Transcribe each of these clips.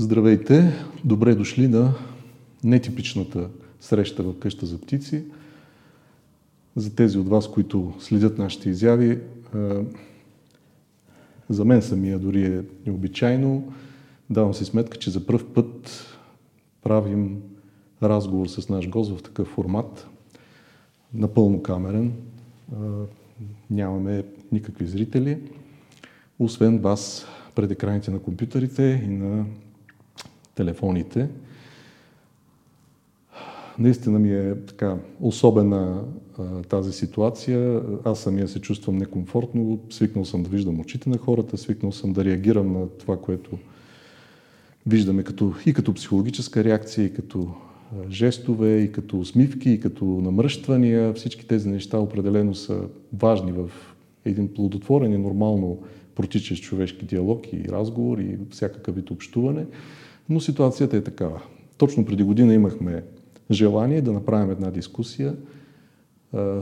Здравейте! Добре дошли на нетипичната среща в къща за птици. За тези от вас, които следят нашите изяви, за мен самия дори е необичайно. Давам си сметка, че за първ път правим разговор с наш гост в такъв формат, напълно камерен. Нямаме никакви зрители, освен вас пред екраните на компютърите и на телефоните. Наистина ми е така особена тази ситуация. Аз самия се чувствам некомфортно. Свикнал съм да виждам очите на хората, свикнал съм да реагирам на това, което виждаме като, и като психологическа реакция, и като жестове, и като усмивки, и като намръщвания. Всички тези неща определено са важни в един плодотворен и нормално протичащ човешки диалог и разговор и всякакъв вид общуване. Но ситуацията е такава. Точно преди година имахме желание да направим една дискусия,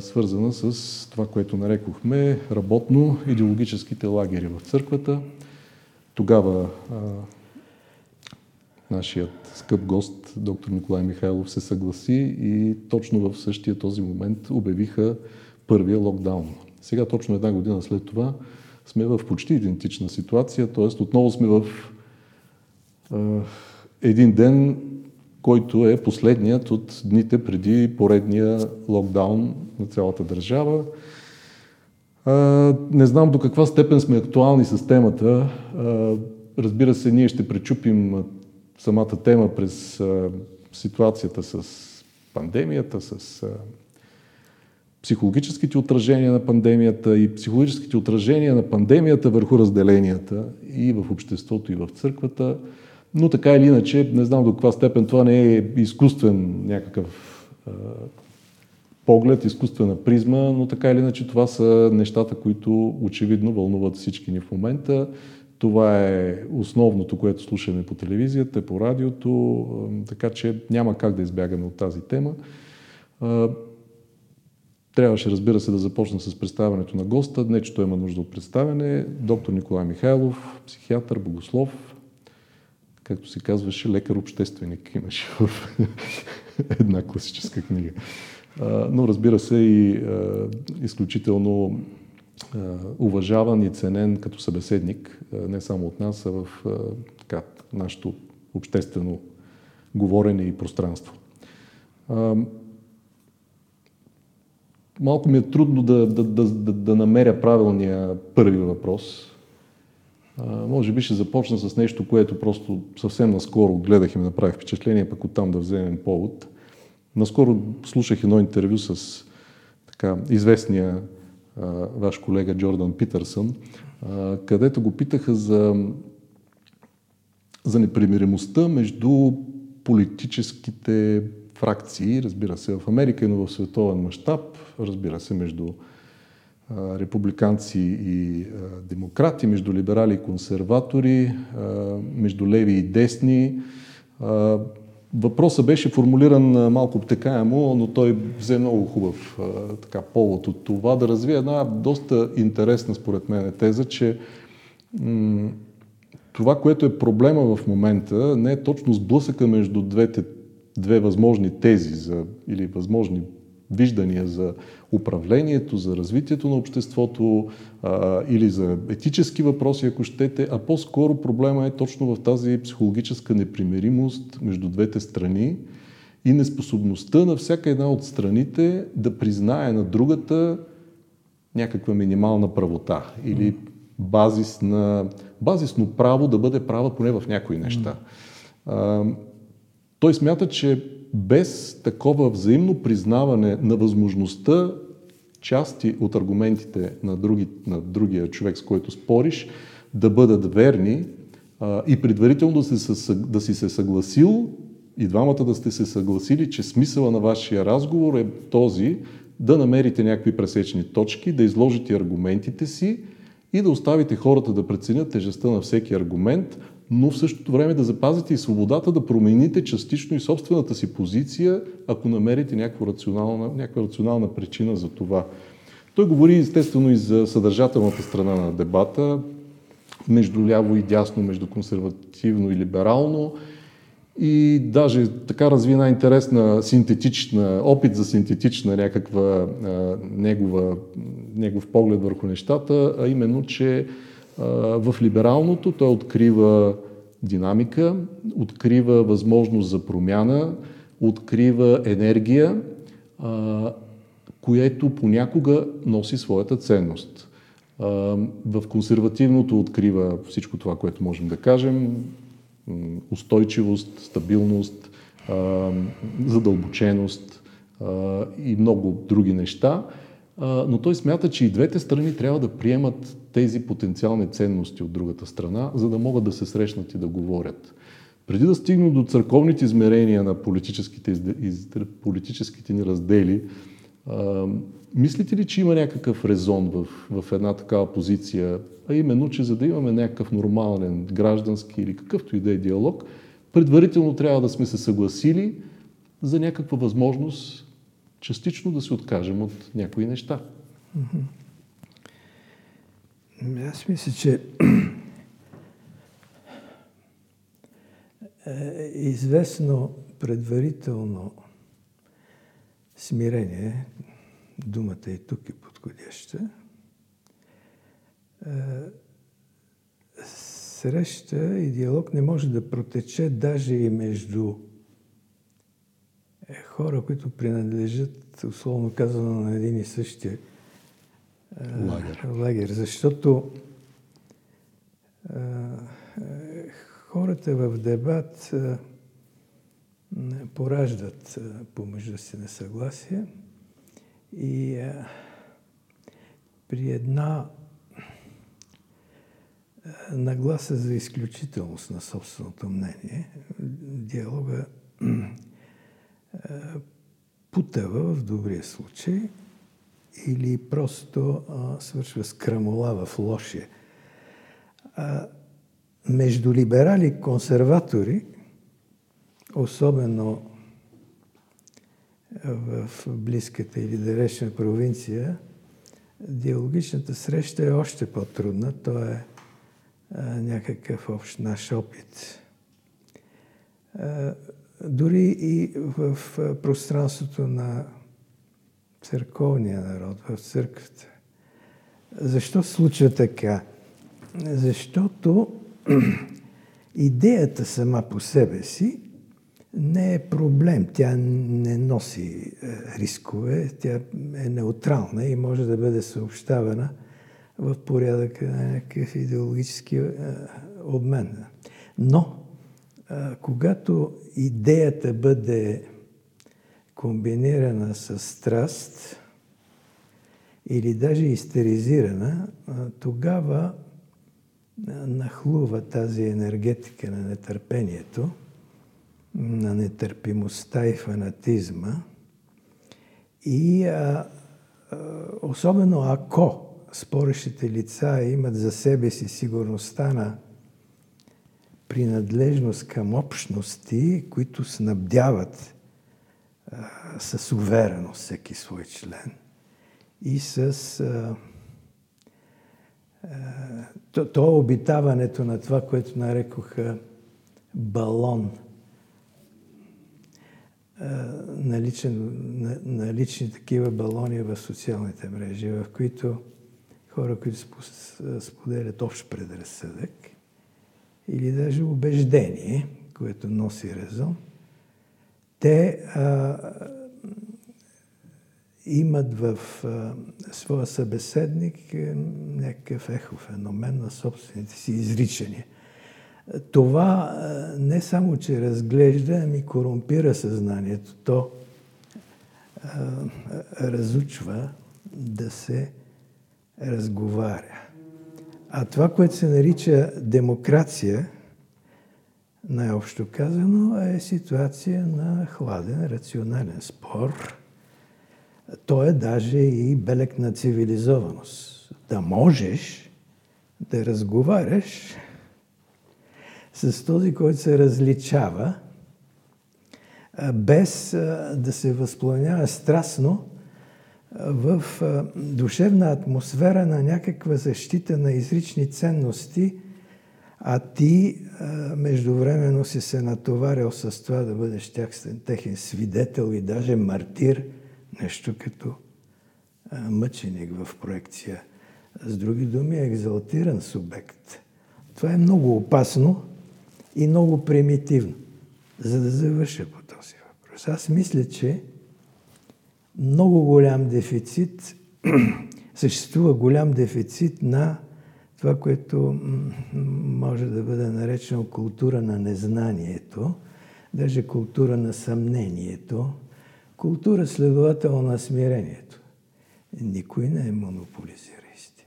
свързана с това, което нарекохме работно идеологическите лагери в църквата. Тогава нашият скъп гост, доктор Николай Михайлов, се съгласи и точно в същия този момент обявиха първия локдаун. Сега, точно една година след това, сме в почти идентична ситуация, т.е. отново сме в един ден, който е последният от дните преди поредния локдаун на цялата държава. Не знам до каква степен сме актуални с темата. Разбира се, ние ще пречупим самата тема през ситуацията с пандемията, с психологическите отражения на пандемията и психологическите отражения на пандемията върху разделенията и в обществото, и в църквата. Но така или иначе, не знам до каква степен това не е изкуствен някакъв а, поглед, изкуствена призма, но така или иначе това са нещата, които очевидно вълнуват всички ни в момента. Това е основното, което слушаме по телевизията, по радиото, така че няма как да избягаме от тази тема. Трябваше, разбира се, да започна с представянето на госта. Не, че той има нужда от представяне. Доктор Николай Михайлов, психиатър, богослов, както се казваше, лекар-общественик имаше в една класическа книга. Но разбира се и изключително уважаван и ценен като събеседник, не само от нас, а в така, нашето обществено говорене и пространство. Малко ми е трудно да, да, да, да, намеря правилния първи въпрос. Може би ще започна с нещо, което просто съвсем наскоро гледах и ми направих впечатление, пък оттам да вземем повод. Наскоро слушах едно интервю с така, известния а, ваш колега Джордан Питърсън, а, където го питаха за, за непримиримостта между политическите фракции, разбира се, в Америка, но в световен мащаб, разбира се, между републиканци и демократи, между либерали и консерватори, между леви и десни. Въпросът беше формулиран малко обтекаемо, но той взе много хубав така, повод от това да развие една доста интересна, според мен, теза, че м- това, което е проблема в момента, не е точно сблъсъка между двете две възможни тези за, или възможни виждания за управлението, за развитието на обществото а, или за етически въпроси, ако щете, а по-скоро проблема е точно в тази психологическа непримиримост между двете страни и неспособността на всяка една от страните да признае на другата някаква минимална правота или базис на, базисно право да бъде права поне в някои неща. А, той смята, че без такова взаимно признаване на възможността части от аргументите на, други, на другия човек, с който спориш, да бъдат верни а, и предварително да, се, да си се съгласил и двамата да сте се съгласили, че смисъла на вашия разговор е този да намерите някакви пресечни точки, да изложите аргументите си и да оставите хората да преценят тежестта на всеки аргумент, но в същото време да запазите и свободата да промените частично и собствената си позиция, ако намерите някаква рационална, някаква рационална причина за това. Той говори естествено и за съдържателната страна на дебата. между ляво и дясно, между консервативно и либерално. И даже така разви една интересна синтетична, опит за синтетична някаква а, негова, негов поглед върху нещата, а именно, че в либералното той открива динамика, открива възможност за промяна, открива енергия, което понякога носи своята ценност. В консервативното открива всичко това, което можем да кажем, устойчивост, стабилност, задълбоченост и много други неща. Но той смята, че и двете страни трябва да приемат тези потенциални ценности от другата страна, за да могат да се срещнат и да говорят. Преди да стигнем до църковните измерения на политическите, политическите ни раздели, Мислите ли, че има някакъв резон в, в една такава позиция, а именно, че за да имаме някакъв нормален граждански или какъвто и да е диалог, предварително трябва да сме се съгласили за някаква възможност частично да се откажем от някои неща? Аз мисля, че е известно предварително смирение, думата и тук е подходяща, е, среща и диалог не може да протече даже и между е, хора, които принадлежат, условно казано, на един и същия е, лагер. лагер защото хората в дебат пораждат помежду си несъгласие и а, при една нагласа за изключителност на собственото мнение, диалога путава в добрия случай или просто а, свършва с крамола в лошия. А, между либерали и консерватори, особено в близката или далечна провинция, диалогичната среща е още по-трудна. То е някакъв общ наш опит. Дори и в пространството на църковния народ, в църквата. Защо случва така? Защото идеята сама по себе си не е проблем. Тя не носи е, рискове, тя е неутрална и може да бъде съобщавана в порядъка на някакъв идеологически е, обмен. Но, е, когато идеята бъде комбинирана с страст или даже истеризирана, тогава нахлува тази енергетика на нетърпението – на нетърпимостта и фанатизма. И а, а, особено ако спорещите лица имат за себе си сигурността на принадлежност към общности, които снабдяват а, с увереност всеки свой член и с а, то, то обитаването на това, което нарекоха балон – наличен, налични такива балони в социалните мрежи, в които хора, които споделят общ предразсъдък или даже убеждение, което носи резон, те а, имат в а, своя събеседник някакъв ехофеномен на собствените си изричания – това не само, че разглежда, ами корумпира съзнанието. То а, разучва да се разговаря. А това, което се нарича демокрация, най-общо казано, е ситуация на хладен, рационален спор. То е даже и белег на цивилизованост. Да можеш да разговаряш с този, който се различава, без да се възпланява страстно в душевна атмосфера на някаква защита на изрични ценности, а ти междувременно си се натоварил с това да бъдеш техен свидетел и даже мартир, нещо като мъченик в проекция. С други думи, екзалтиран субект. Това е много опасно и много примитивно. За да завърша по този въпрос. Аз мисля, че много голям дефицит, съществува голям дефицит на това, което може да бъде наречено култура на незнанието, даже култура на съмнението, култура следователно на смирението. Никой не е монополизира истина.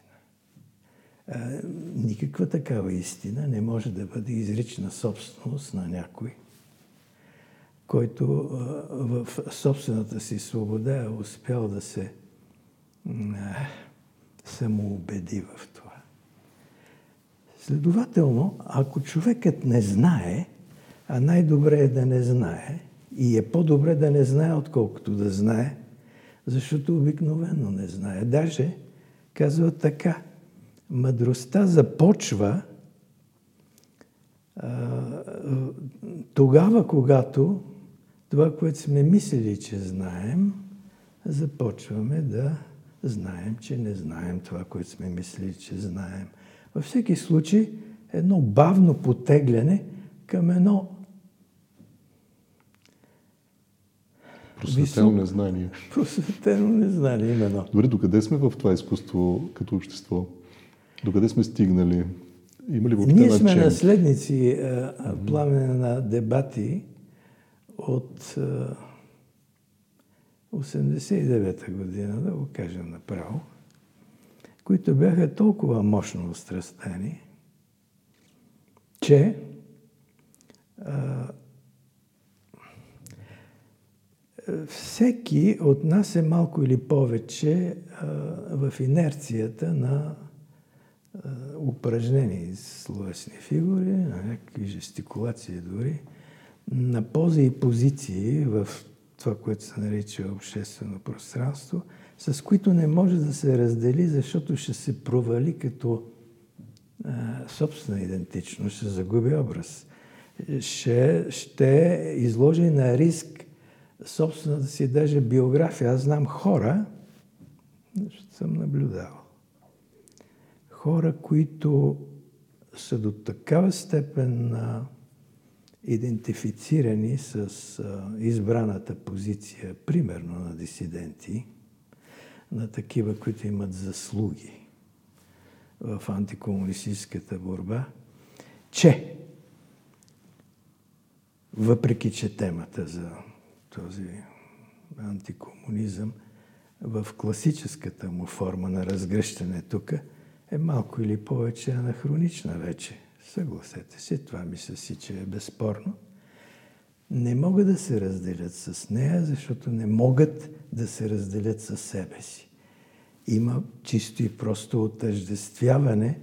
Никаква такава истина не може да бъде изрична собственост на някой, който в собствената си свобода е успял да се самоубеди в това. Следователно, ако човекът не знае, а най-добре е да не знае, и е по-добре да не знае, отколкото да знае, защото обикновено не знае. Даже казва така, мъдростта започва а, тогава, когато това, което сме мислили, че знаем, започваме да знаем, че не знаем това, което сме мислили, че знаем. Във всеки случай, едно бавно потегляне към едно Просветено незнание. Просветено незнание, именно. Добре, докъде сме в това изкуство като общество? Докъде сме стигнали? Има ли въобще Ние сме наследници пламена на дебати от 89-та година, да го кажем направо, които бяха толкова мощно устрастени, че а, всеки от нас е малко или повече а, в инерцията на упражнени словесни фигури, на някакви жестикулации дори, на пози и позиции в това, което се нарича обществено пространство – с които не може да се раздели, защото ще се провали като а, собствена идентичност, ще загуби образ. Ще, ще изложи на риск собствената си даже биография. Аз знам хора, защото съм наблюдавал, хора, които са до такава степен на идентифицирани с избраната позиция, примерно на дисиденти, на такива, които имат заслуги в антикомунистическата борба, че въпреки, че темата за този антикомунизъм в класическата му форма на разгръщане тук е малко или повече анахронична вече. Съгласете се, това мисля си, че е безспорно – не могат да се разделят с нея, защото не могат да се разделят със себе си. Има чисто и просто отъждествяване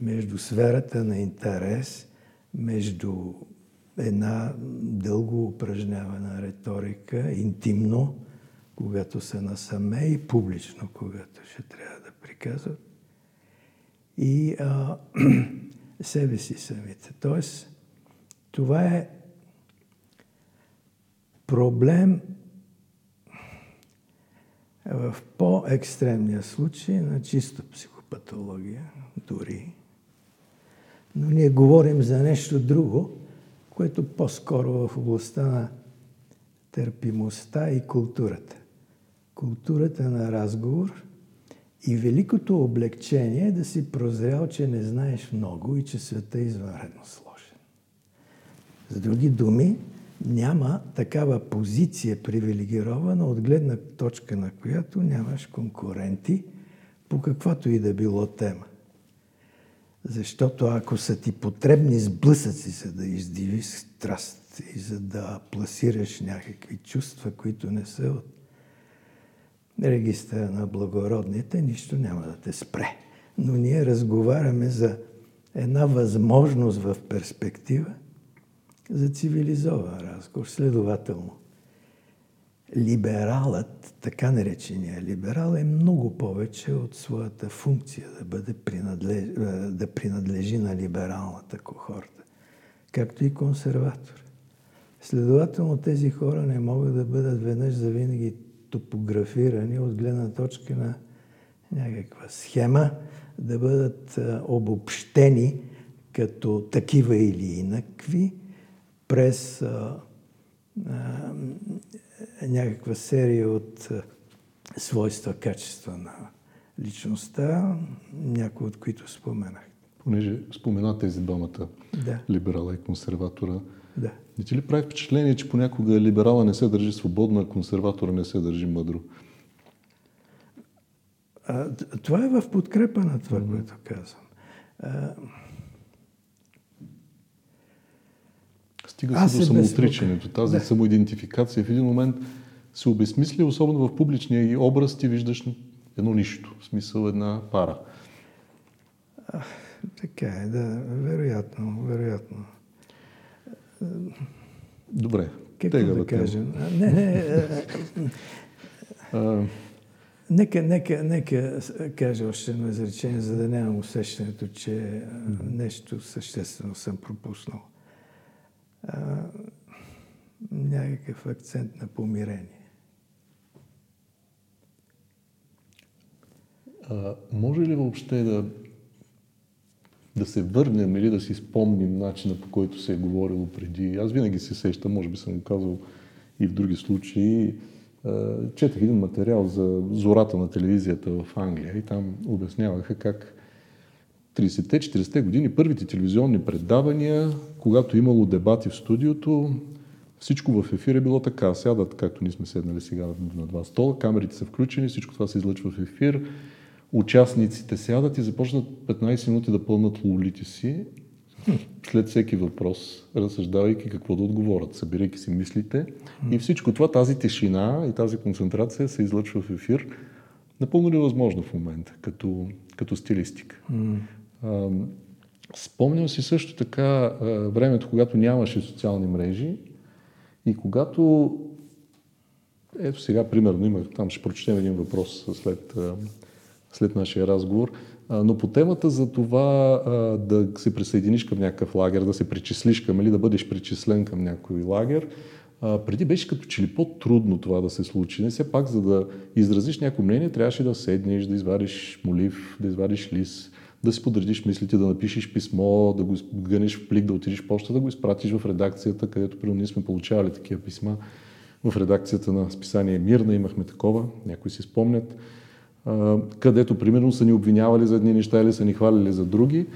между сферата на интерес, между една дълго упражнявана риторика, интимно, когато са насаме и публично, когато ще трябва да приказват, и а, себе си самите. Тоест, това е проблем в по-екстремния случай на чиста психопатология дори. Но ние говорим за нещо друго, което по-скоро в областта на търпимостта и културата. Културата на разговор и великото облегчение е да си прозрял, че не знаеш много и че света е извънредно сложен. С други думи, няма такава позиция привилегирована, от гледна точка на която нямаш конкуренти по каквато и да било тема. Защото ако са ти потребни сблъсъци, за да издивиш страст и за да пласираш някакви чувства, които не са от регистъра на благородните, нищо няма да те спре. Но ние разговаряме за една възможност в перспектива – за цивилизован разговор. Следователно, либералът, така наречения либерал, е много повече от своята функция да, бъде принадлеж, да принадлежи на либералната кохорта, както и консерватор. Следователно тези хора не могат да бъдат веднъж за винаги топографирани от гледна точка на някаква схема, да бъдат обобщени като такива или инакви през а, а, някаква серия от свойства, качества на личността, някои от които споменах. Понеже спомена тези двамата, да. либерала и консерватора, да. не ти ли прави впечатление, че понякога либерала не се държи свободно, а консерватора не се държи мъдро? А, това е в подкрепа на това, mm-hmm. което казвам. А, Стига се до самоотричането, тази да. самоидентификация в един момент се обезмисля, особено в публичния и образ ти виждаш едно нищо, в смисъл една пара. А, така е, да, вероятно, вероятно. Добре. Какво да кажем? Не, не, а, Нека, нека, нека кажа още едно изречение, за да нямам усещането, че нещо съществено съм пропуснал. А, някакъв акцент на помирение. А, може ли въобще да, да се върнем или да си спомним начина по който се е говорило преди? Аз винаги се сещам, може би съм го казал и в други случаи, е, четах един материал за зората на телевизията в Англия и там обясняваха как 30-те, 40-те години, първите телевизионни предавания, когато имало дебати в студиото, всичко в ефир е било така. Сядат, както ние сме седнали сега на два стола, камерите са включени, всичко това се излъчва в ефир. Участниците сядат и започнат 15 минути да пълнат лулите си след всеки въпрос, разсъждавайки какво да отговорят, събирайки си мислите. И всичко това, тази тишина и тази концентрация се излъчва в ефир. Напълно невъзможно в момента, като, като стилистика. Спомням си също така времето, когато нямаше социални мрежи и когато ето сега, примерно, имах, там ще прочетем един въпрос след, след нашия разговор. Но по темата за това да се присъединиш към някакъв лагер, да се причислиш към или да бъдеш причислен към някой лагер, преди беше като че ли по-трудно това да се случи. Не все пак, за да изразиш някакво мнение, трябваше да седнеш, да извадиш молив, да извадиш лист, да си подредиш мислите, да напишеш писмо, да го гънеш в плик, да отидеш почта, да го изпратиш в редакцията, където при ние сме получавали такива писма. В редакцията на списание Мирна имахме такова, някои си спомнят където примерно са ни обвинявали за едни неща или са ни хвалили за други.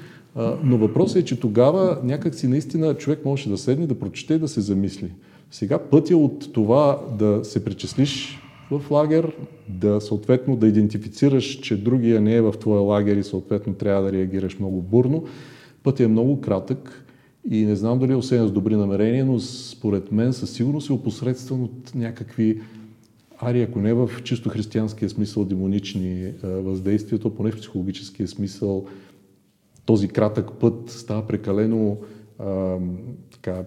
Но въпросът е, че тогава някакси наистина човек можеше да седне, да прочете и да се замисли. Сега пътя от това да се причислиш в лагер, да съответно да идентифицираш, че другия не е в твоя лагер и съответно трябва да реагираш много бурно, пътят е много кратък и не знам дали е освен с добри намерения, но според мен със сигурност е опосредстван от някакви ари, ако не в чисто християнския смисъл демонични въздействия, то поне в психологическия смисъл този кратък път става прекалено а, така,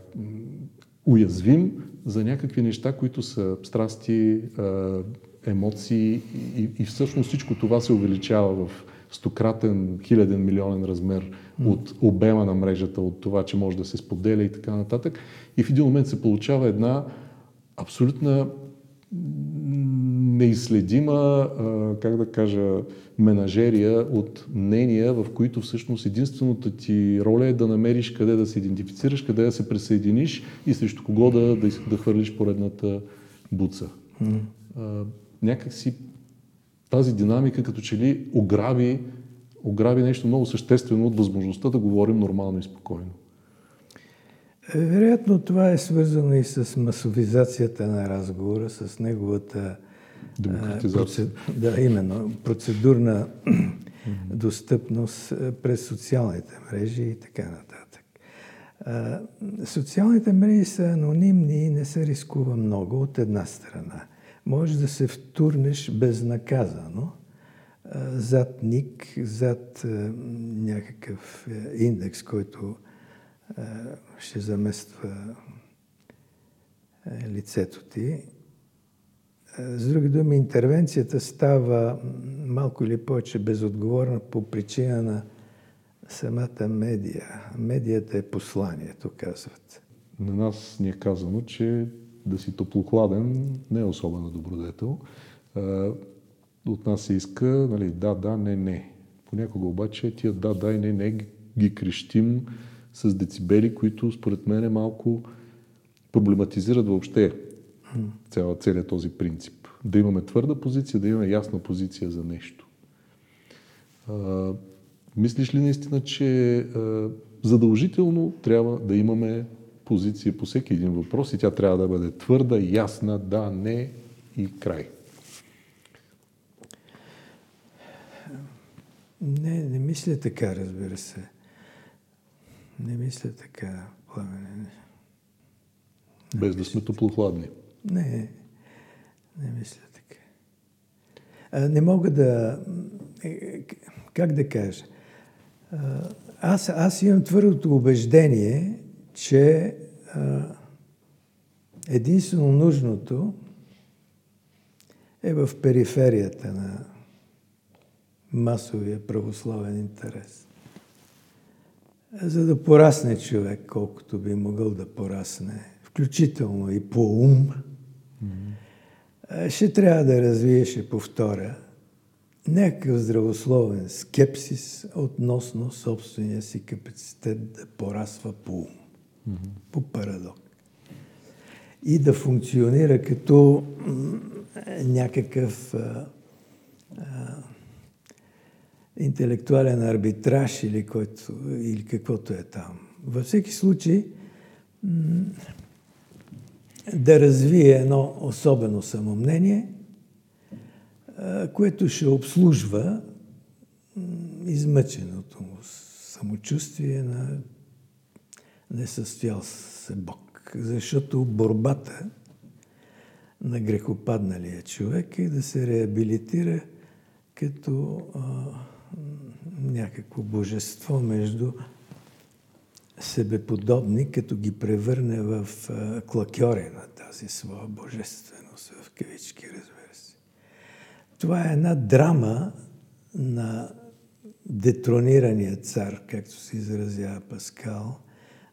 уязвим за някакви неща, които са страсти, а, емоции и, и всъщност всичко това се увеличава в стократен, хиляден, милионен размер от обема на мрежата, от това, че може да се споделя и така нататък. И в един момент се получава една абсолютна неизследима, как да кажа, менажерия от мнения, в които всъщност единствената ти роля е да намериш къде да се идентифицираш, къде да се присъединиш и срещу кого да, да, да хвърлиш поредната буца. Mm. някак си тази динамика като че ли ограби, ограби нещо много съществено от възможността да говорим нормално и спокойно. Вероятно това е свързано и с масовизацията на разговора, с неговата Демократизация. Да, именно. Процедурна достъпност през социалните мрежи и така нататък. Социалните мрежи са анонимни и не се рискува много от една страна. Може да се втурнеш безнаказано зад ник, зад някакъв индекс, който ще замества лицето ти С други думи, интервенцията става малко или повече безотговорна по причина на самата медия. Медията е посланието, казват. На нас ни е казано, че да си топлохладен не е особено добродетел. От нас се иска нали, да, да, не, не. Понякога обаче тия да, да и не, не ги крещим с децибели, които според мен е малко проблематизират въобще цяла, целият този принцип. Да имаме твърда позиция, да имаме ясна позиция за нещо. А, мислиш ли наистина, че а, задължително трябва да имаме позиция по всеки един въпрос и тя трябва да бъде твърда, ясна, да, не и край? Не, не мисля така, разбира се. Не мисля така, пламене. Без да сме топлохладни. Не, не мисля така. А, не мога да... Е, как да кажа? Аз, аз имам твърдото убеждение, че а, единствено нужното е в периферията на масовия православен интерес. За да порасне човек, колкото би могъл да порасне, включително и по ум, mm-hmm. ще трябва да развие, ще повторя, някакъв здравословен скепсис относно собствения си капацитет да порасва по ум, mm-hmm. по парадок. И да функционира като някакъв а, а, интелектуален арбитраж или, който, или каквото е там. Във всеки случай да развие едно особено самомнение, което ще обслужва измъченото му самочувствие на несъстоял се Бог. Защото борбата на грехопадналия човек е да се реабилитира като а, някакво божество между себеподобни, като ги превърне в клакьори на тази своя божественост, в кавички, разбира се. Това е една драма на детронирания цар, както се изразява Паскал,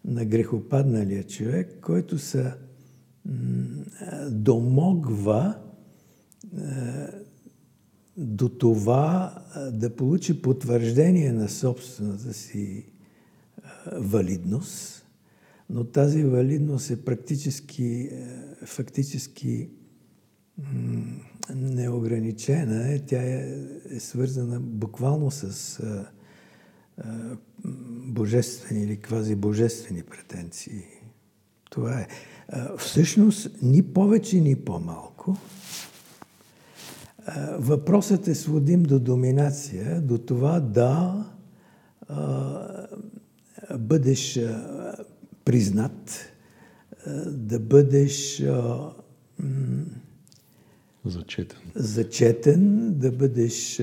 на грехопадналия човек, който се домогва до това да получи потвърждение на собствената си валидност, но тази валидност е практически, е, фактически неограничена. Тя е, е свързана буквално с божествени или квази божествени претенции. Това е. Всъщност, ни повече, ни по-малко, въпросът е сводим до доминация, до това да бъдеш признат, да бъдеш зачетен. зачетен, да бъдеш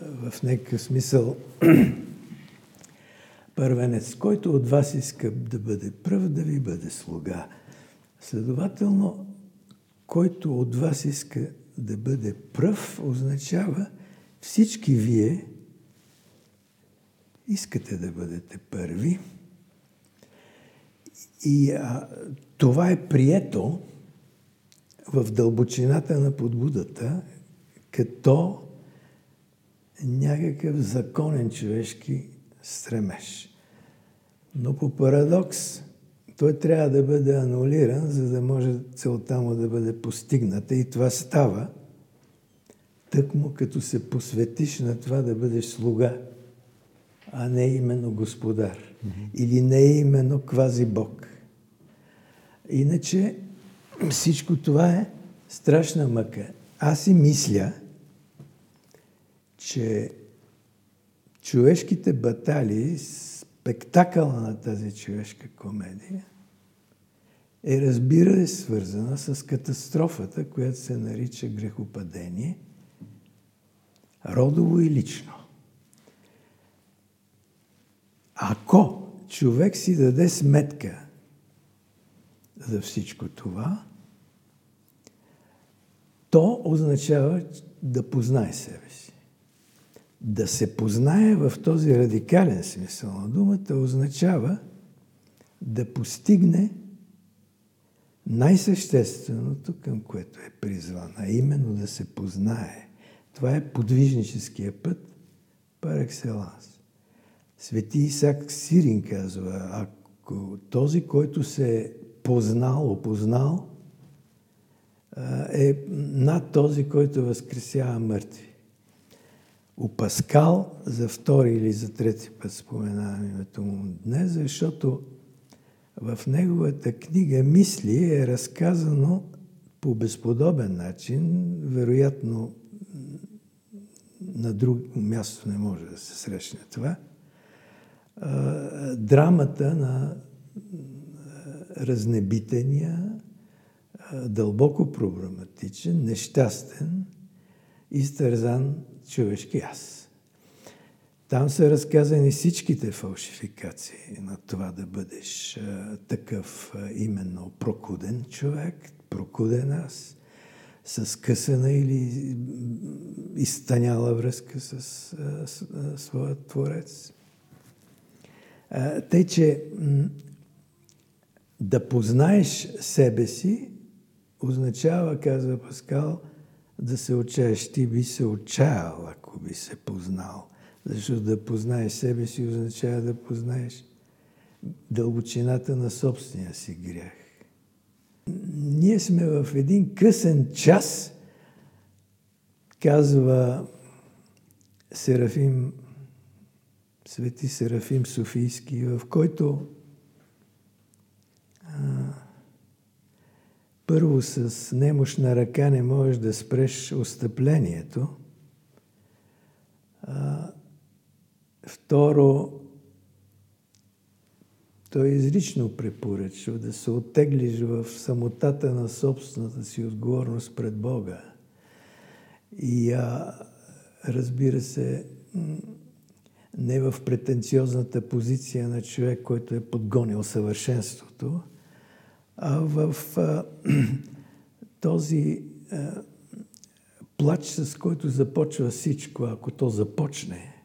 в някакъв смисъл първенец, който от вас иска да бъде пръв, да ви бъде слуга. Следователно, който от вас иска да бъде пръв, означава всички вие искате да бъдете първи. И а, това е прието в дълбочината на подбудата като някакъв законен човешки стремеж. Но по парадокс той трябва да бъде анулиран, за да може целта му да бъде постигната. И това става тъкмо като се посветиш на това да бъдеш слуга а не именно господар. Mm-hmm. Или не е именно квази Бог. Иначе всичко това е страшна мъка. Аз си мисля, че човешките баталии, спектакъла на тази човешка комедия, е разбира се свързана с катастрофата, която се нарича грехопадение, родово и лично. Ако човек си даде сметка за всичко това, то означава да познае себе си. Да се познае в този радикален смисъл на думата означава да постигне най-същественото, към което е призван, а именно да се познае. Това е подвижническия път пар екселанс. Свети Исак Сирин казва, ако този, който се е познал, опознал, е над този, който възкресява мъртви. У Паскал за втори или за трети път споменавам името му днес, защото в неговата книга Мисли е разказано по безподобен начин, вероятно на друго място не може да се срещне това, драмата на разнебитения, дълбоко проблематичен, нещастен, изтързан човешки аз. Там са разказани всичките фалшификации на това да бъдеш а, такъв а, именно прокуден човек, прокуден аз, с късана или изтъняла връзка с, а, с а, своя творец. Тъй, че да познаеш себе си означава, казва Паскал, да се отчаеш. Ти би се отчаял, ако би се познал. Защото да познаеш себе си означава да познаеш дълбочината на собствения си грях. Ние сме в един късен час, казва Серафим, свети Серафим Софийски, в който а, първо с немощна ръка не можеш да спреш остъплението, а, Второ, той изрично препоръчва да се оттеглиш в самотата на собствената си отговорност пред Бога. И а, разбира се, не в претенциозната позиция на човек, който е подгонил съвършенството, а в а, този а, плач, с който започва всичко, ако то започне –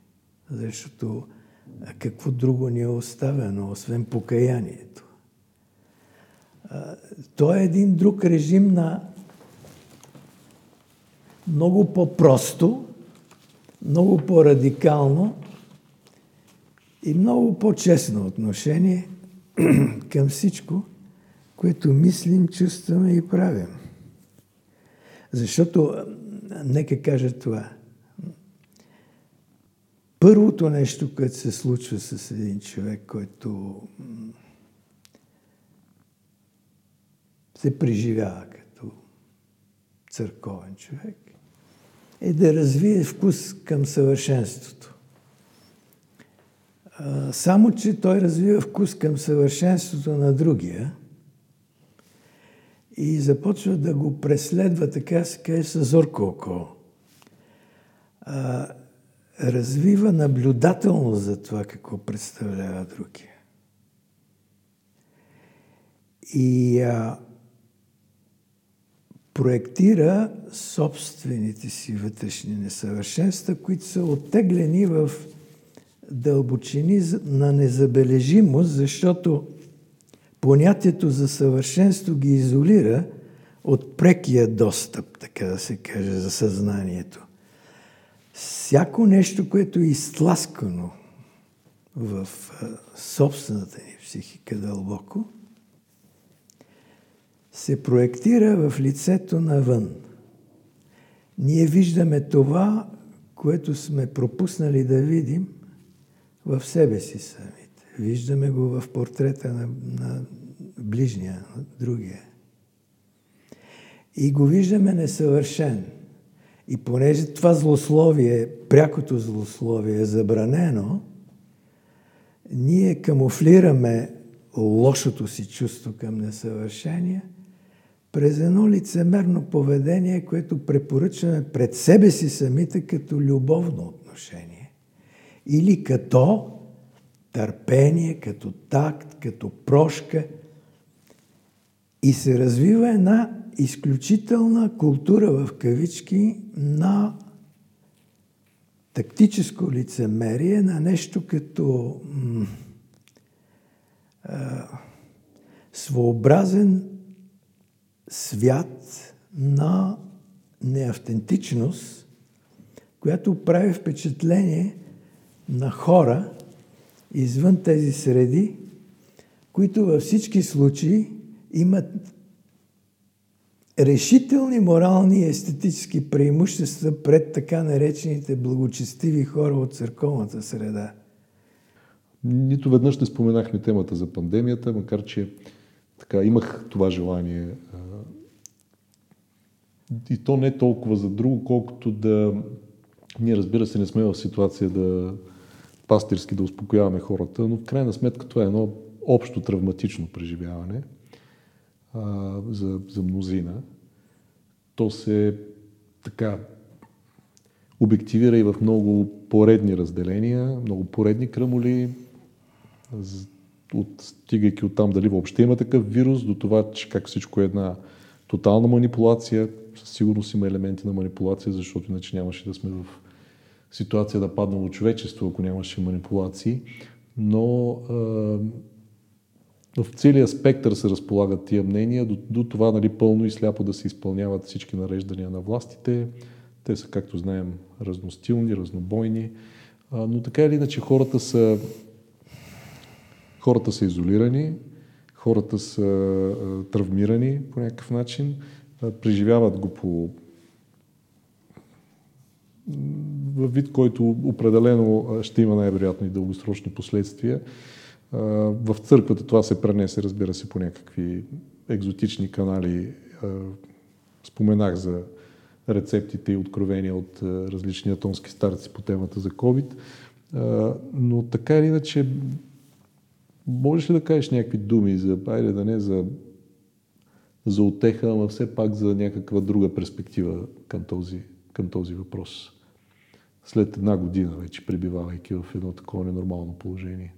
защото какво друго ни е оставено, освен покаянието? То е един друг режим на много по-просто, много по-радикално и много по-честно отношение към всичко, което мислим, чувстваме и правим. Защото, нека кажа това – Първото нещо, което се случва с един човек, който се преживява като църковен човек, е да развие вкус към съвършенството. Само, че той развива вкус към съвършенството на другия и започва да го преследва, така се с зорко око развива наблюдателност за това какво представлява другия. И а, проектира собствените си вътрешни несъвършенства, които са оттеглени в дълбочини на незабележимост, защото понятието за съвършенство ги изолира от прекия достъп, така да се каже, за съзнанието всяко нещо, което е изтласкано в собствената ни психика дълбоко, се проектира в лицето навън. Ние виждаме това, което сме пропуснали да видим в себе си самите. Виждаме го в портрета на, на ближния, на другия. И го виждаме несъвършен – и понеже това злословие, прякото злословие е забранено, ние камуфлираме лошото си чувство към несъвършение през едно лицемерно поведение, което препоръчваме пред себе си самите като любовно отношение. Или като търпение, като такт, като прошка. И се развива една изключителна култура в кавички на тактическо лицемерие, на нещо като м- а, своеобразен свят на неавтентичност, която прави впечатление на хора извън тези среди, които във всички случаи имат решителни морални и естетически преимущества пред така наречените благочестиви хора от църковната среда. Нито веднъж не споменахме темата за пандемията, макар че така имах това желание. И то не толкова за друго, колкото да... Ние, разбира се, не сме в ситуация да пастирски да успокояваме хората, но в крайна сметка това е едно общо травматично преживяване а, за, за мнозина. То се така обективира и в много поредни разделения, много поредни кръмоли, от, стигайки от там дали въобще има такъв вирус, до това, че как всичко е една тотална манипулация. Със сигурност има елементи на манипулация, защото иначе нямаше да сме в ситуация да паднало човечество, ако нямаше манипулации. Но а, в целия спектър се разполагат тия мнения, до, до това нали, пълно и сляпо да се изпълняват всички нареждания на властите. Те са, както знаем, разностилни, разнобойни, а, но така или иначе хората са, хората са изолирани, хората са а, травмирани по някакъв начин, а, преживяват го по в вид, който определено ще има най-вероятно и дългосрочни последствия. В църквата това се пренесе, разбира се, по някакви екзотични канали. Споменах за рецептите и откровения от различни атонски старци по темата за COVID. Но така или иначе, можеш ли да кажеш някакви думи за, айде да не за, за отеха, ама все пак за някаква друга перспектива към този, към този въпрос? След една година вече пребивавайки в едно такова ненормално положение.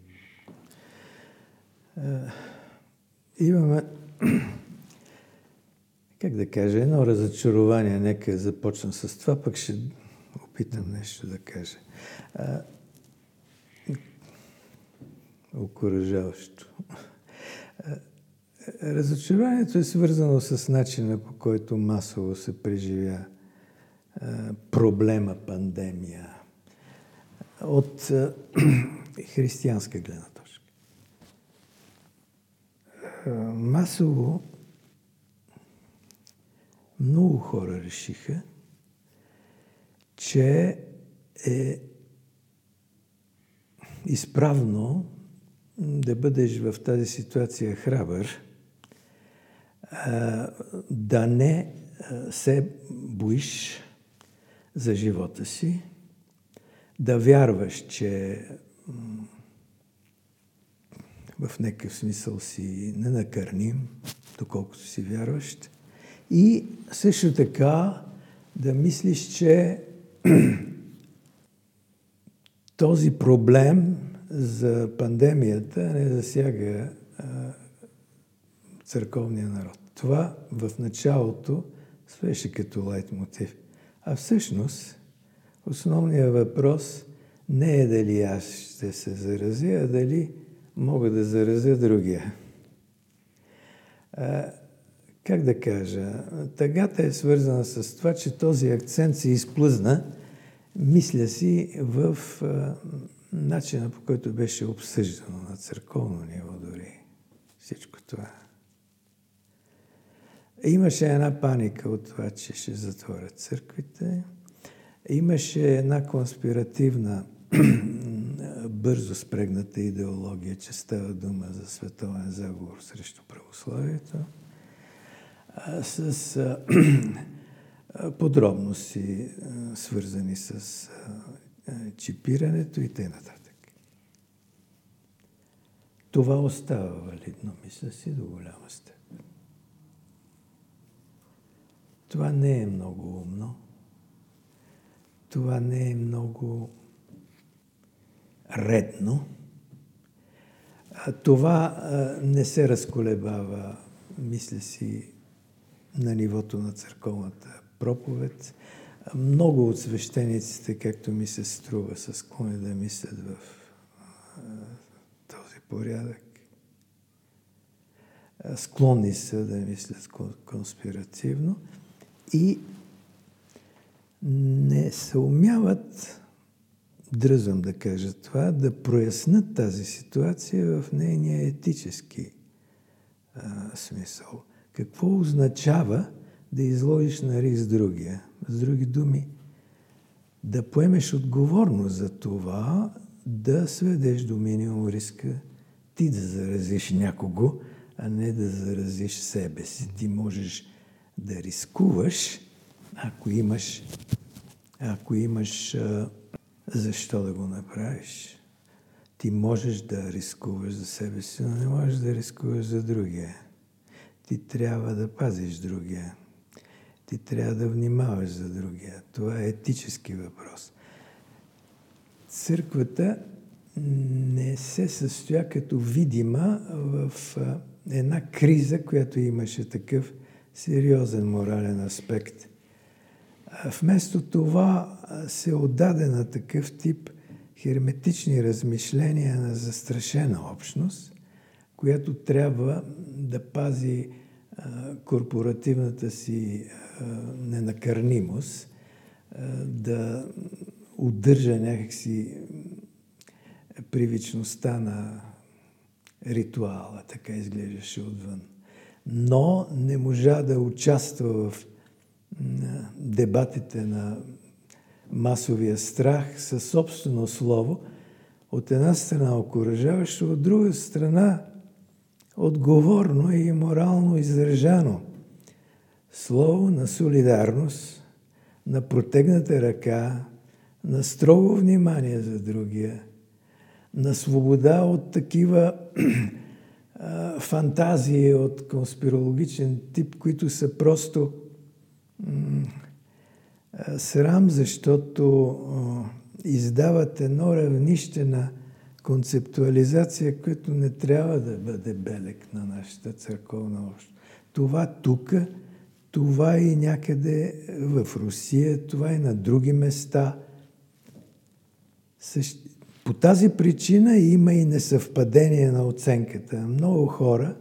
Е, имаме, как да кажа, едно разочарование. Нека започна с това, пък ще опитам нещо да кажа. окоръжаващо. Разочарованието е свързано с начина по който масово се преживя проблема пандемия от християнска гледна масово много хора решиха, че е изправно да бъдеш в тази ситуация храбър, да не се боиш за живота си, да вярваш, че в някакъв смисъл си ненакърним, доколкото си вярващ. И също така да мислиш, че този проблем за пандемията не засяга църковния народ. Това в началото свеше като лайт мотив. А всъщност основният въпрос не е дали аз ще се заразя, а дали мога да заразя другия. А, как да кажа? Тъгата е свързана с това, че този акцент се изплъзна, мисля си, в а, начина по който беше обсъждано на църковно ниво дори всичко това. Имаше една паника от това, че ще затворят църквите. Имаше една конспиративна бързо спрегната идеология, че става дума за световен заговор срещу православието, с подробности, свързани с чипирането и т.н. Това остава валидно, мисля си, до голяма степен. Това не е много умно. Това не е много редно. Това не се разколебава, мисля си, на нивото на църковната проповед. Много от свещениците, както ми се струва, са склонни да мислят в този порядък. Склонни са да мислят конспиративно и не се умяват, дръзвам да кажа това, да прояснат тази ситуация в нейния етически а, смисъл. Какво означава да изложиш на риск другия? С други думи, да поемеш отговорност за това, да сведеш до минимум риска ти да заразиш някого, а не да заразиш себе си. Ти можеш да рискуваш, ако имаш, ако имаш а, защо да го направиш. Ти можеш да рискуваш за себе си, но не можеш да рискуваш за другия. Ти трябва да пазиш другия. Ти трябва да внимаваш за другия. Това е етически въпрос. Църквата не се състоя като видима в една криза, която имаше такъв сериозен морален аспект. Вместо това се отдаде на такъв тип херметични размишления на застрашена общност, която трябва да пази корпоративната си ненакърнимост, да удържа някакси привичността на ритуала, така изглеждаше отвън. Но не можа да участва в дебатите на масовия страх със собствено слово, от една страна окоръжаващо, от друга страна отговорно и морално издържано слово на солидарност, на протегната ръка, на строго внимание за другия, на свобода от такива фантазии от конспирологичен тип, които са просто срам, защото издават едно равнище на концептуализация, което не трябва да бъде белег на нашата църковна общност. Това тук, това и някъде в Русия, това и на други места. По тази причина има и несъвпадение на оценката. Много хора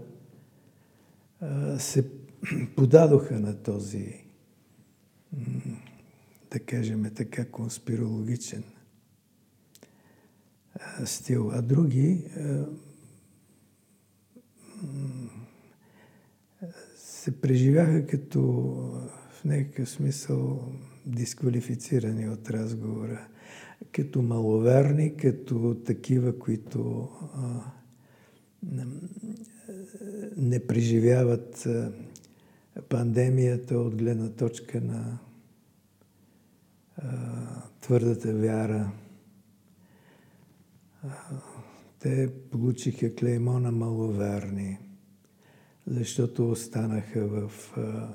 се подадоха на този, да кажем така, конспирологичен стил, а други се преживяха като в някакъв смисъл дисквалифицирани от разговора, като маловерни, като такива, които не преживяват пандемията от гледна точка на твърдата вяра. Те получиха клеймо на маловерни, защото останаха в а,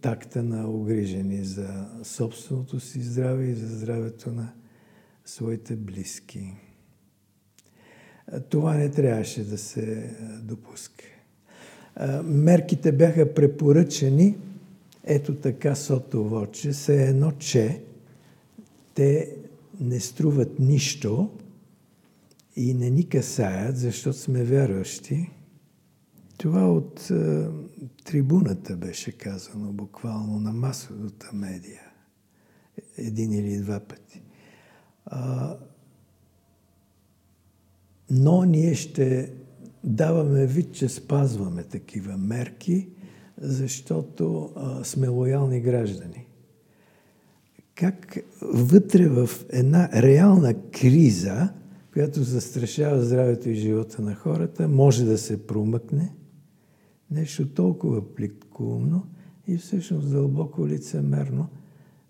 такта на огрижени за собственото си здраве и за здравето на своите близки. Това не трябваше да се допуска. Мерките бяха препоръчени ето така сото воче, се едно, че те не струват нищо и не ни касаят, защото сме вярващи. Това от трибуната беше казано буквално на масовата медия. Един или два пъти. А, но ние ще даваме вид, че спазваме такива мерки, защото а, сме лоялни граждани как вътре в една реална криза, която застрашава здравето и живота на хората, може да се промъкне нещо толкова плиткумно и всъщност дълбоко лицемерно.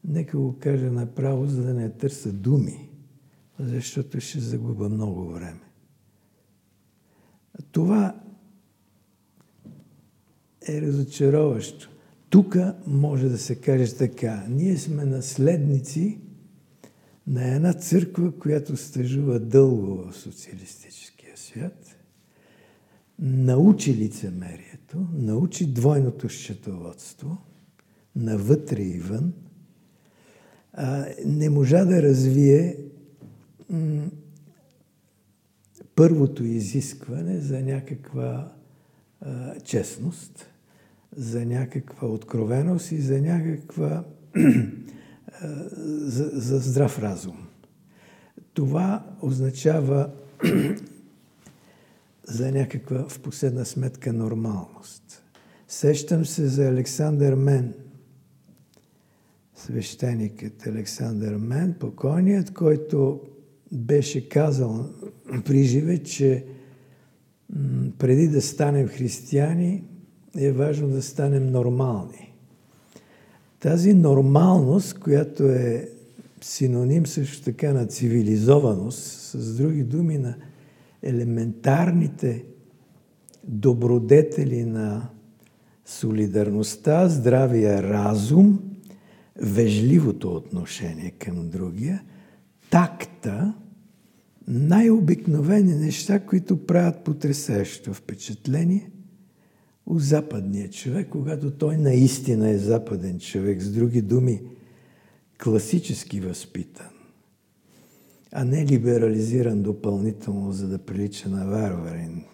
Нека го кажа направо, за да не търся думи, защото ще загуба много време. Това е разочароващо. Тук може да се каже така. Ние сме наследници на една църква, която стъжува дълго в социалистическия свят, научи лицемерието, научи двойното счетоводство, навътре и вън, а, не можа да развие първото изискване за някаква а, честност, за някаква откровеност и за някаква за, за здрав разум. Това означава за някаква в последна сметка нормалност. Сещам се за Александър Мен, свещеникът Александър Мен, покойният, който беше казал при живе, че преди да станем християни, е важно да станем нормални. Тази нормалност, която е синоним също така на цивилизованост, с други думи на елементарните добродетели на солидарността, здравия разум, вежливото отношение към другия, такта, най-обикновени неща, които правят потрясащо впечатление у западния човек, когато той наистина е западен човек, с други думи, класически възпитан, а не либерализиран допълнително, за да прилича на варварин.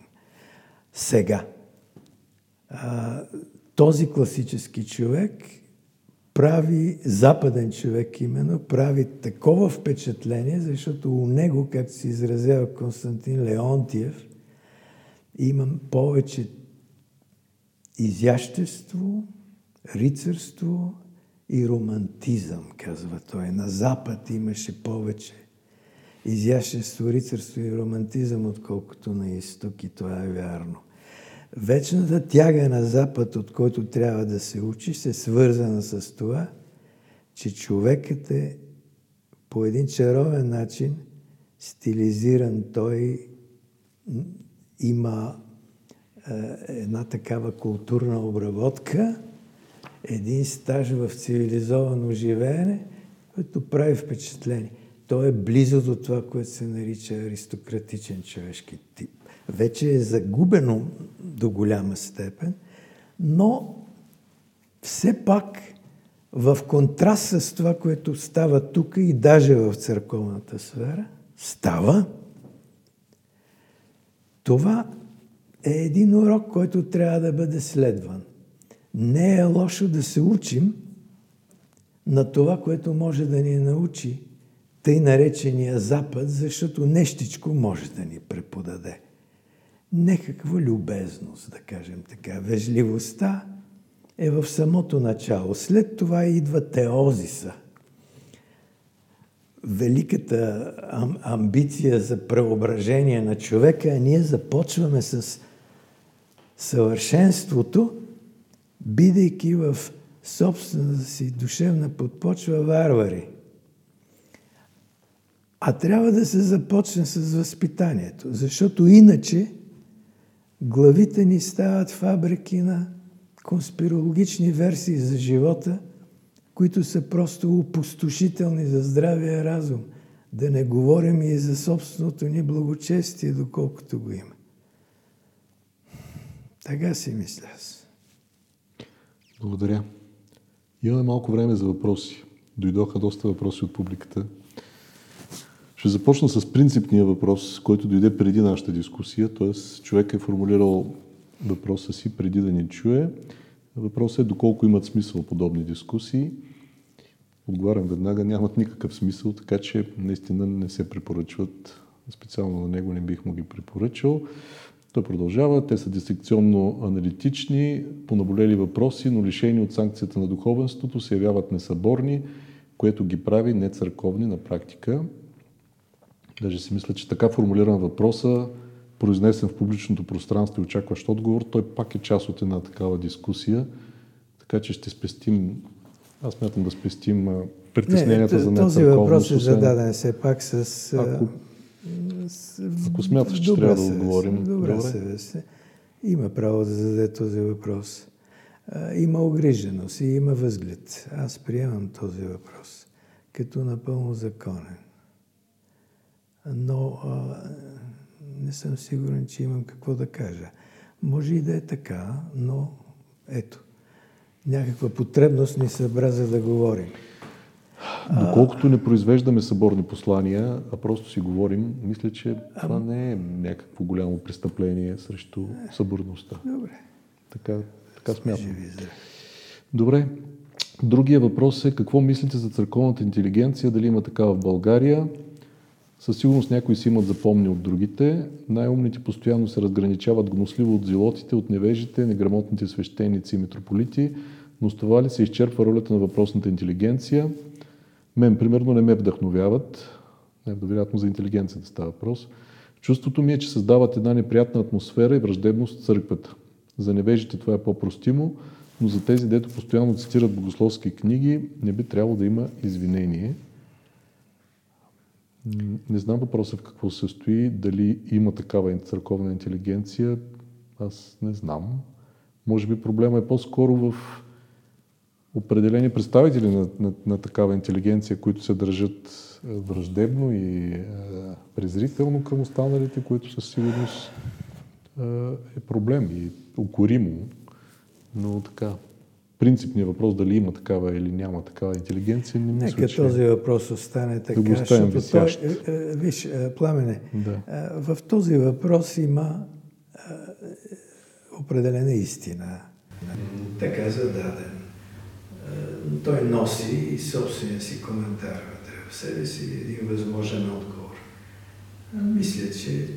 Сега, а, този класически човек прави, западен човек именно, прави такова впечатление, защото у него, както се изразява Константин Леонтиев, имам повече изящество, рицарство и романтизъм, казва той. На Запад имаше повече изящество, рицарство и романтизъм, отколкото на изток и това е вярно. Вечната тяга на Запад, от който трябва да се учи, се свързана с това, че човекът е по един чаровен начин стилизиран. Той има е, една такава културна обработка, един стаж в цивилизовано живеене, което прави впечатление. Той е близо до това, което се нарича аристократичен човешки тип. Вече е загубено до голяма степен, но все пак в контраст с това, което става тук и даже в църковната сфера, става, това е един урок, който трябва да бъде следван. Не е лошо да се учим на това, което може да ни научи тъй наречения Запад, защото нещичко може да ни преподаде. Некаква любезност, да кажем така. Вежливостта е в самото начало. След това идва теозиса. Великата амбиция за преображение на човека, а ние започваме с съвършенството, бидейки в собствената си душевна подпочва варвари. А трябва да се започне с възпитанието, защото иначе главите ни стават фабрики на конспирологични версии за живота, които са просто опустошителни за здравия разум. Да не говорим и за собственото ни благочестие, доколкото го има. Така си мисля аз. Благодаря. Имаме малко време за въпроси. Дойдоха доста въпроси от публиката. Ще започна с принципния въпрос, който дойде преди нашата дискусия, т.е. човек е формулирал въпроса си преди да ни чуе. Въпросът е доколко имат смисъл подобни дискусии. Отговарям веднага, нямат никакъв смисъл, така че наистина не се препоръчват. Специално на него не бих му ги препоръчал. Той продължава. Те са дисекционно аналитични, понаболели въпроси, но лишени от санкцията на духовенството, се явяват несъборни, което ги прави нецърковни на практика. Даже си мисля, че така формулиран въпроса, произнесен в публичното пространство и очакващ отговор, той пак е част от една такава дискусия. Така че ще спестим, аз мятам да спестим притесненията Не, за нецърковност. Този въпрос е зададен все пак с... Ако ако смяташ, че трябва да отговорим. Добре, добре. съвест. Има право да зададе този въпрос. Има огриженост и има възглед. Аз приемам този въпрос като напълно законен. Но а, не съм сигурен, че имам какво да кажа. Може и да е така, но ето, някаква потребност ни събра за да говорим. Доколкото не произвеждаме съборни послания, а просто си говорим, мисля, че това не е някакво голямо престъпление срещу съборността. Добре. Така, така смятам. Добре. Другия въпрос е какво мислите за църковната интелигенция, дали има такава в България? Със сигурност някои си имат запомни от другите. Най-умните постоянно се разграничават гносливо от зилотите, от невежите, неграмотните свещеници и митрополити, но с това ли се изчерпва ролята на въпросната интелигенция? Мен, примерно, не ме вдъхновяват. Не, вероятно за интелигенцията става въпрос. Чувството ми е, че създават една неприятна атмосфера и враждебност в църквата. За невежите това е по-простимо, но за тези, дето постоянно цитират богословски книги, не би трябвало да има извинение. Не знам въпроса в какво се състои, дали има такава църковна интелигенция, аз не знам. Може би проблема е по-скоро в определени представители на, на, на такава интелигенция, които се държат е, враждебно и е, презрително към останалите, които със сигурност е, е проблем и укоримо. Но така, принципният въпрос дали има такава или няма такава интелигенция, не мисля, Нека че... този въпрос остане така, го оставим защото той, висящ. е, е, виж, е, Пламене, Да. в този въпрос има определена истина. Така зададен. Той носи и собствения си коментар вътре в себе си, един възможен отговор. Мисля, че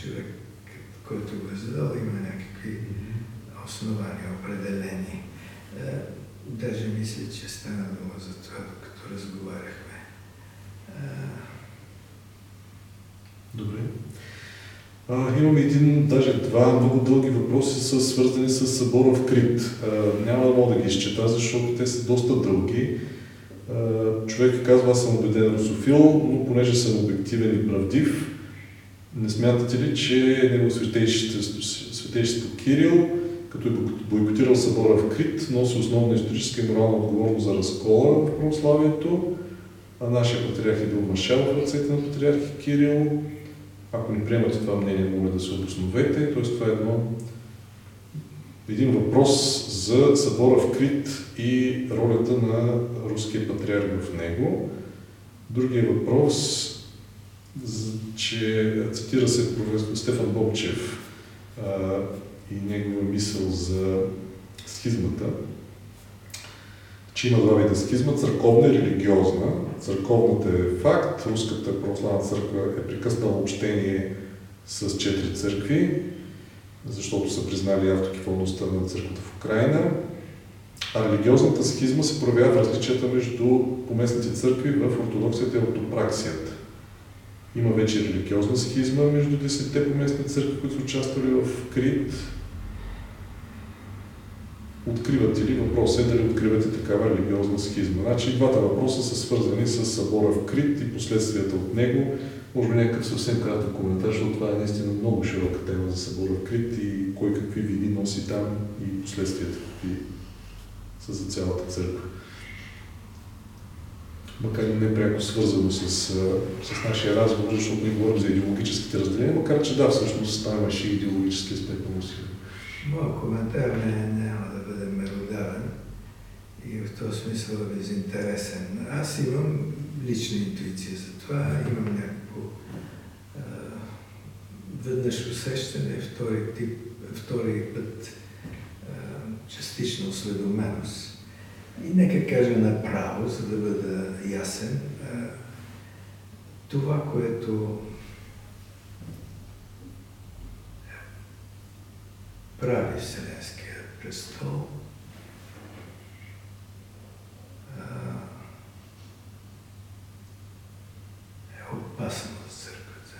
човек, който го е задал, има някакви основания определени. Е, Даже мисля, че стана дума за това, докато разговаряхме. Е, Добре. А, имаме един, даже два много дълги въпроси, са свързани с събора в Крит. А, няма да мога да ги изчета, защото те са доста дълги. А, човек казва, аз съм убеден русофил, но понеже съм обективен и правдив, не смятате ли, че светейшество, светейшество Кирил, като е бойкотирал събора в Крит, носи основна историческа и морална отговорност за разкола в православието, а нашия патриарх е бил маршал в ръцете на патриарх Кирил. Ако не приемате това мнение, моля да се обосновете. Т.е. това е едно, един въпрос за събора в Крит и ролята на руския патриарх в него. Другия въпрос, че цитира се професор Стефан Бобчев и негова мисъл за схизмата, че има два вида схизма църковна и религиозна. Църковната е факт, Руската православна църква е прекъснала общение с четири църкви, защото са признали автокефалността на църквата в Украина. А религиозната схизма се проявява в различията между поместните църкви в ортодоксията и ортопраксията. Има вече религиозна схизма между 10-те поместни църкви, които са участвали в Крит, Откривате ли? Въпросът е дали откривате такава религиозна схизма. Значи двата въпроса са свързани с събора в Крит и последствията от него. Може би някакъв съвсем кратък коментар, защото това е наистина много широка тема за събора в Крит и кой какви вини носи там и последствията какви са за цялата църква. Макар и не пряко свързано с, с нашия разговор, защото ние говорим за идеологическите разделения, макар че да, всъщност там имаше идеологически аспект на усилие. Моят коментар не, няма да в този смисъл е безинтересен. Аз имам лична интуиция за това, имам някакво а, веднъж усещане, втори, тип, втори път а, частична осведоменост. И нека кажа направо, за да бъда ясен, а, това, което прави Вселенския престол, е опасно за църквата,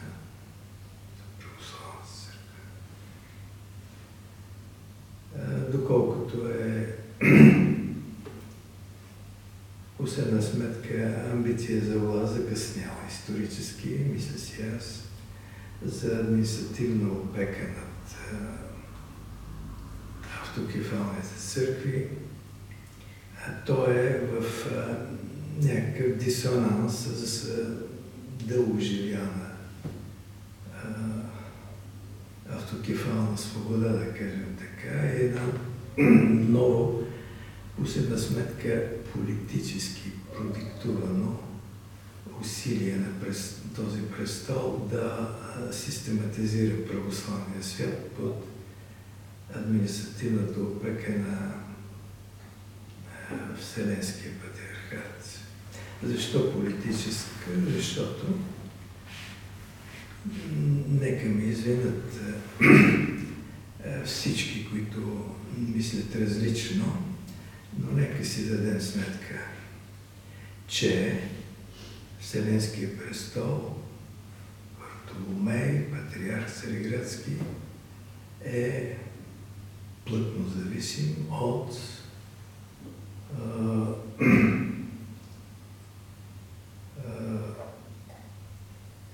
за православната църква. Доколкото е последна сметка амбиция за власт закъсняла исторически, мисля си аз, за административна опека над автокефалните църкви, то е в а, някакъв дисонанс с а, дългоживяна а, автокефална свобода, да кажем така, е една ново, последна сметка, политически продиктувано усилие на през, този престол да систематизира православния свят под административната опека на Вселенския патриархат. Защо политическа? Защото нека ми извинят всички, които мислят различно, но нека си дадем сметка, че Вселенския престол, Вартоломей, патриарх Цариградски, е плътно зависим от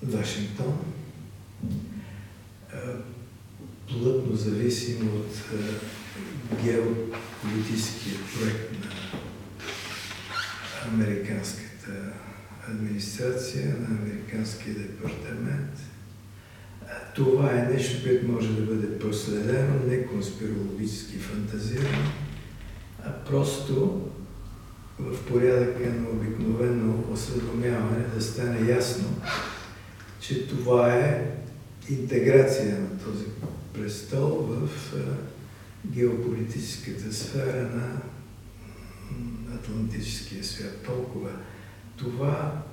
Вашингтон, плътно зависим от геополитическия проект на американската администрация, на американския департамент. Това е нещо, което може да бъде проследено, не конспирологически фантазирано, а просто в порядъка на обикновено осведомяване да стане ясно, че това е интеграция на този престол в геополитическата сфера на Атлантическия свят. Толкова това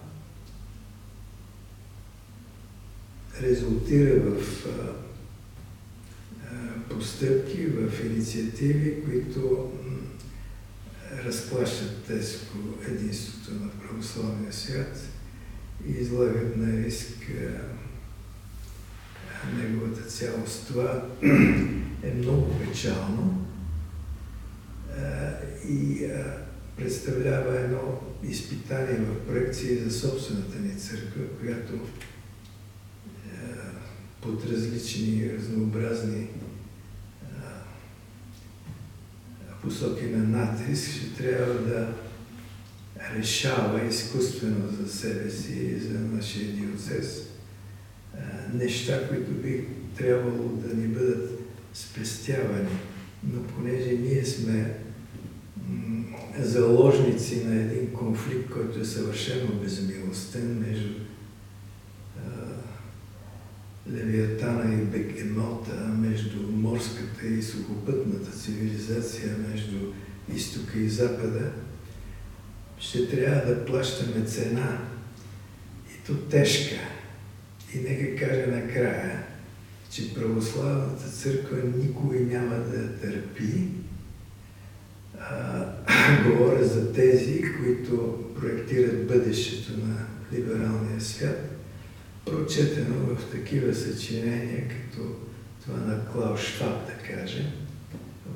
резултира в постъпки, в инициативи, които разклащат тежко единството на православния свят и излагат на риск неговата цялост. Това е много печално и представлява едно изпитание в проекции за собствената ни църква, която под различни разнообразни посоки на натиск ще трябва да решава изкуствено за себе си и за нашия диоцес неща, които би трябвало да ни бъдат спестявани. Но понеже ние сме заложници на един конфликт, който е съвършено безмилостен между Левиатана и Бекемота, между морската и сухопътната цивилизация, между изтока и запада, ще трябва да плащаме цена и то тежка. И нека кажа накрая, че православната църква никой няма да търпи. Говоря за тези, които проектират бъдещето на либералния свят, прочетено в такива съчинения, като това на Клаус Шваб, да кажем,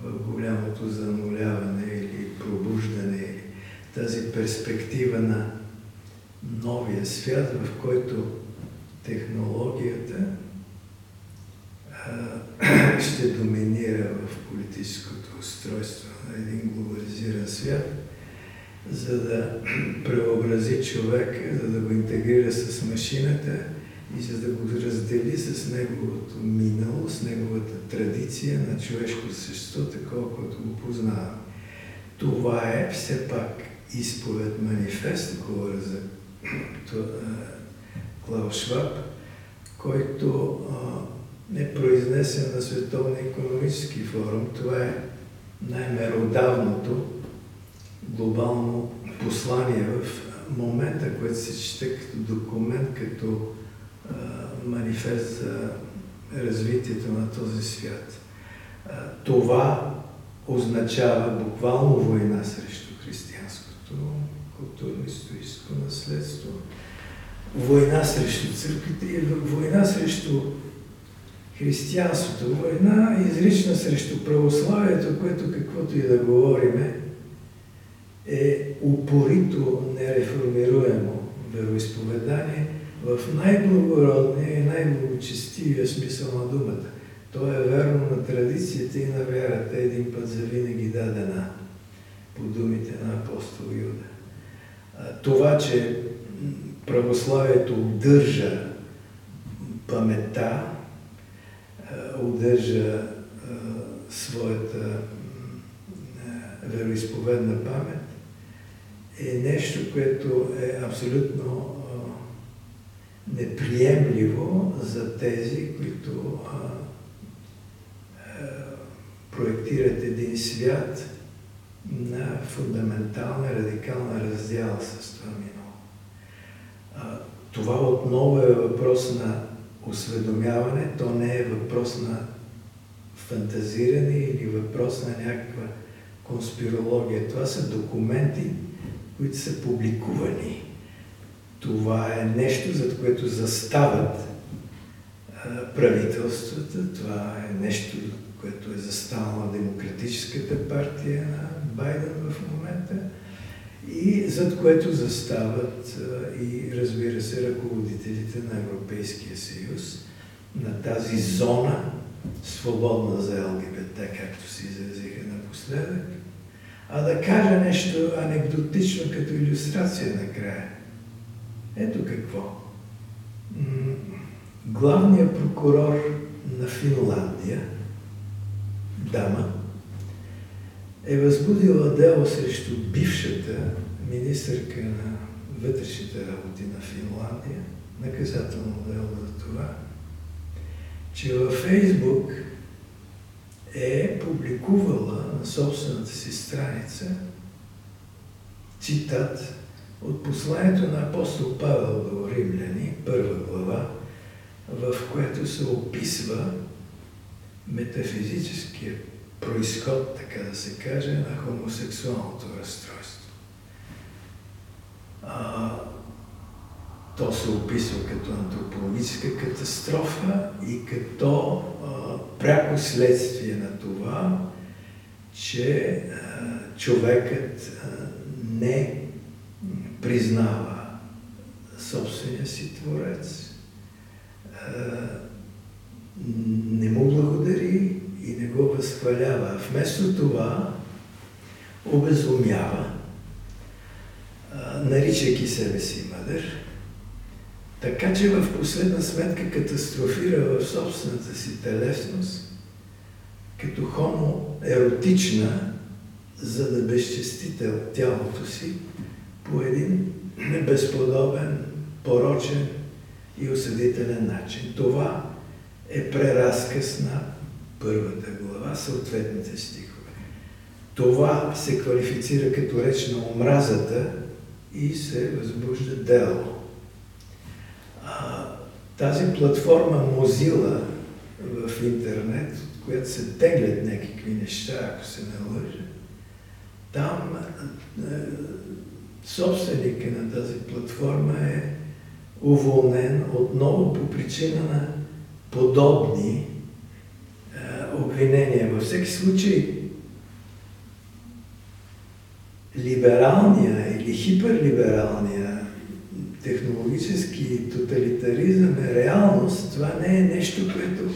в голямото зануляване или пробуждане, или тази перспектива на новия свят, в който технологията ще доминира в политическото устройство на един глобализиран свят, за да преобрази човека, за да го интегрира с машината и за да го раздели с неговото минало, с неговата традиция на човешко същество, такова, което го познаваме. Това е все пак изповед манифест, говоря за Клаус Шваб, който а, е произнесен на Световния економически форум. Това е най-меродавното глобално послание в момента, което се чете като документ, като манифест за развитието на този свят. Това означава буквално война срещу християнското културно-историческо наследство, война срещу църквите и война срещу християнството, война изрична срещу православието, което каквото и да говориме, е упорито нереформируемо вероисповедание в най-благородния и най-благочестивия смисъл на думата. То е верно на традицията и на вярата, един път за винаги дадена по думите на апостол Юда. Това, че православието удържа памета, удържа своята вероисповедна памет, е нещо, което е абсолютно неприемливо за тези, които а, а, проектират един свят на фундаментална, радикална раздяла с това минало. А, това отново е въпрос на осведомяване, то не е въпрос на фантазиране или въпрос на някаква конспирология. Това са документи, които са публикувани. Това е нещо, за което застават правителствата. Това е нещо, което е застанала Демократическата партия на Байден в момента и зад което застават и, разбира се, ръководителите на Европейския съюз на тази зона, свободна за ЛГБТ, както се изразиха напоследък. А да кажа нещо анекдотично като иллюстрация накрая. Ето какво. Главният прокурор на Финландия, дама, е възбудила дело срещу бившата министърка на вътрешните работи на Финландия, наказателно дело за това, че във Фейсбук е публикувала на собствената си страница цитат от посланието на апостол Павел до Римляни, първа глава, в което се описва метафизическия происход, така да се каже, на хомосексуалното разстройство. А, то се описва като антропологическа катастрофа и като а, пряко следствие на това, че а, човекът а, не признава собствения си творец, не му благодари и не го възхвалява. Вместо това обезумява, наричайки себе си мъдър, така че в последна сметка катастрофира в собствената си телесност, като хомо еротична, за да безчести тялото си по един безподобен, порочен и осъдителен начин. Това е преразказ на първата глава, съответните стихове. Това се квалифицира като реч на омразата и се възбужда дело. А, тази платформа Mozilla в интернет, от която се теглят някакви неща, ако се не лъжа, там собственика на тази платформа е уволнен отново по причина на подобни е, обвинения. Във всеки случай, либералния или хиперлибералния технологически тоталитаризъм е реалност. Това не е нещо, което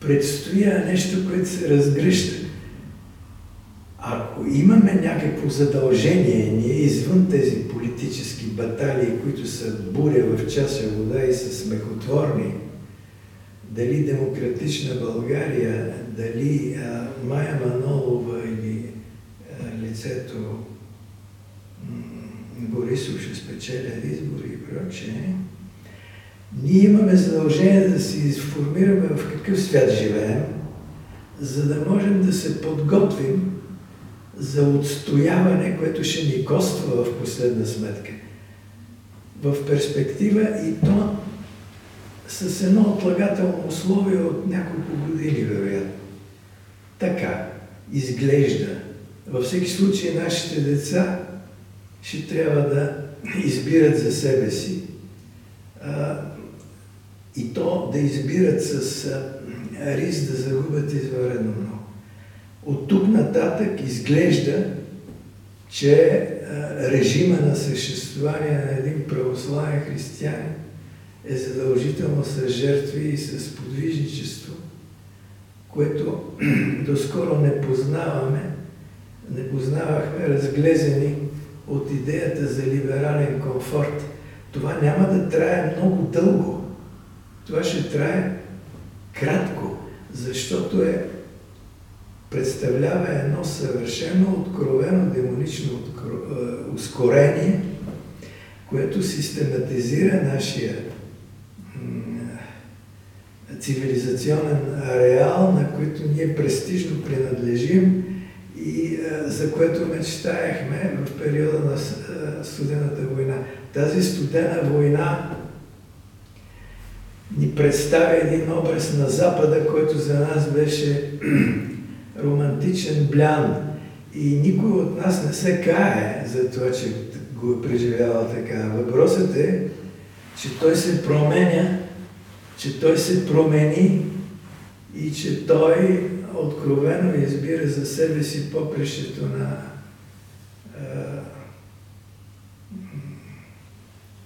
предстои, а нещо, което се разгръща. Ако имаме някакво задължение, ние извън тези политически баталии, които са буря в чаша вода и са смехотворни, дали демократична България, дали а, Майя Манолова или а, лицето Борисов ще спечелят избори и прочее, ние имаме задължение да си изформираме в какъв свят живеем, за да можем да се подготвим за отстояване, което ще ни коства в последна сметка. В перспектива и то с едно отлагателно условие от няколко години, вероятно. Така изглежда. Във всеки случай нашите деца ще трябва да избират за себе си а, и то да избират с а, риск да загубят извънредно много. От тук нататък изглежда, че режима на съществуване на един православен християнин е задължително с жертви и с подвижничество, което доскоро не познаваме, не познавахме, разглезени от идеята за либерален комфорт. Това няма да трае много дълго. Това ще трае кратко, защото е представлява едно съвършено откровено демонично откро... Е, ускорение, което систематизира нашия цивилизационен ареал, на който ние престижно принадлежим и а, за което мечтаяхме в периода на а, студената война. Тази студена война ни представя един образ на Запада, който за нас беше романтичен блян. И никой от нас не се кае за това, че го е преживявал така. Въпросът е, че той се променя, че той се промени и че той откровено избира за себе си попрещето на е,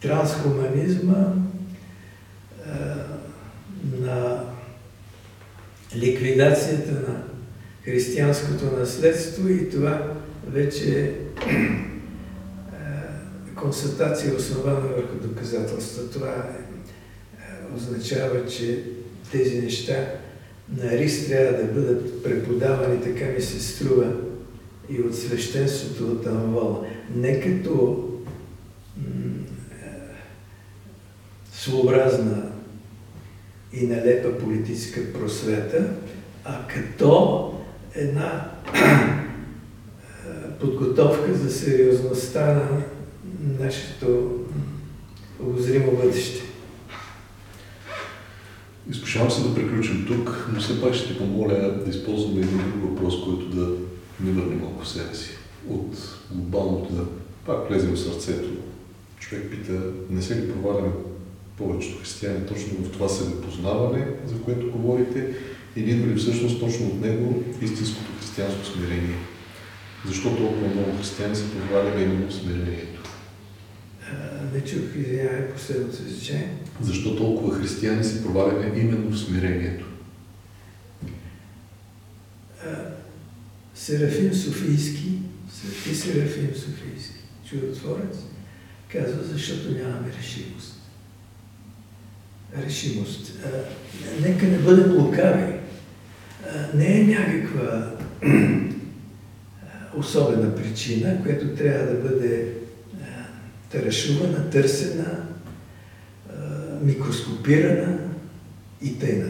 трансхуманизма, е, на ликвидацията на християнското наследство и това вече е констатация основана върху доказателства. Това е, означава, че тези неща на риск трябва да бъдат преподавани, така ми се струва, и от свещенството от Амвола. Не като своеобразна и нелепа политическа просвета, а като една подготовка за сериозността на нашето обозримо бъдеще. Изкушавам се да приключим тук, но все пак ще ти помоля да използваме един друг въпрос, който да ни върне малко в себе си. От глобалното да пак влезем в сърцето. Човек пита, не се ли проваляме повечето християни точно в това себепознаване, за което говорите, и идва ли всъщност точно от него истинското християнско смирение? Защо толкова много християни се проваляме именно смирението? Не чух, извинявай, последното изречение. Защо толкова християни се проваляме именно в смирението? Серафим Софийски, Свети Серафим Софийски, чудотворец, казва, защото нямаме решимост. Решимост. Нека не бъдем лукави. Не е някаква особена причина, която трябва да бъде тарашувана, търсена, микроскопирана и тъй.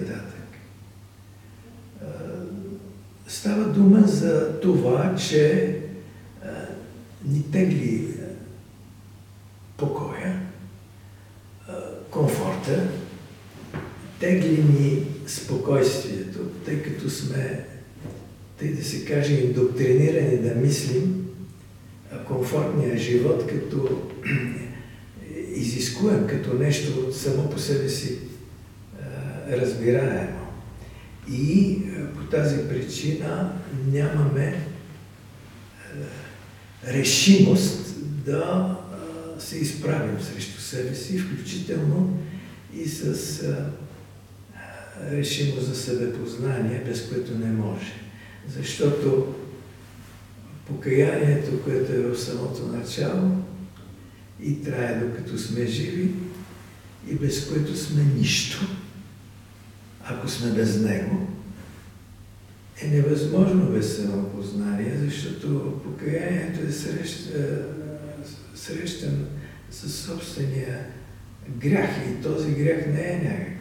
Става дума за това, че ни тегли покоя, комфорта, тегли ни спокойствието, тъй като сме, тъй да се каже, индоктринирани да мислим комфортния живот като изискуем, като нещо само по себе си разбираемо. И по тази причина нямаме решимост да се изправим срещу себе си, включително и с решимост за себепознание, без което не може. Защото покаянието, което е в самото начало и трае докато сме живи и без което сме нищо, ако сме без него, е невъзможно без самопознание, защото покаянието е срещан със собствения грях и този грях не е някаква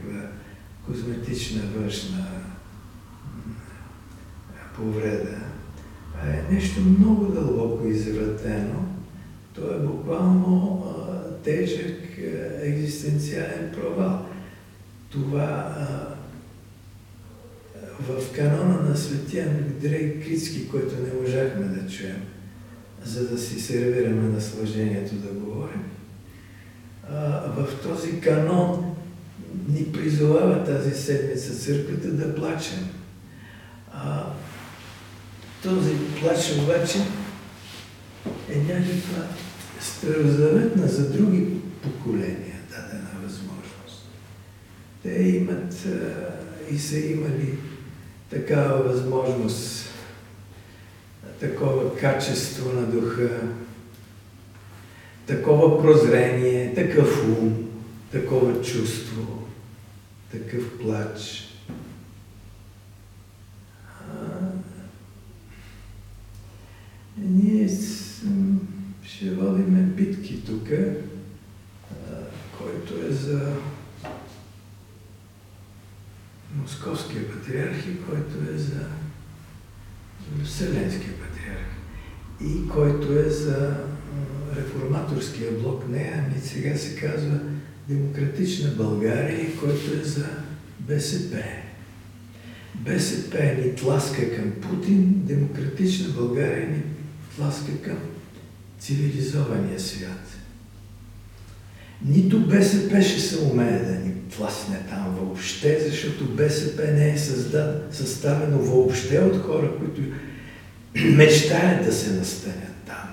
козметична външна повреда е нещо много дълбоко извратено. То е буквално а, тежък а, екзистенциален провал. Това а, в канона на светия Андрей Критски, който не можахме да чуем, за да си сервираме наслаждението да говорим, а, в този канон ни призовава тази седмица църквата да плачем. А, този плач обаче е някаква старозаветна за други поколения дадена възможност. Те имат и са имали такава възможност, такова качество на духа, такова прозрение, такъв ум, такова чувство, такъв плач. А, ние ще водиме битки тук, който е за Московския патриарх и който е за Вселенския патриарх и който е за реформаторския блок. Не, ами сега се казва Демократична България който е за БСП. БСП ни тласка към Путин, Демократична България ни тласка към цивилизования свят. Нито БСП ще се умее да ни тласне там въобще, защото БСП не е създад, съставено въобще от хора, които мечтаят да се настанят там.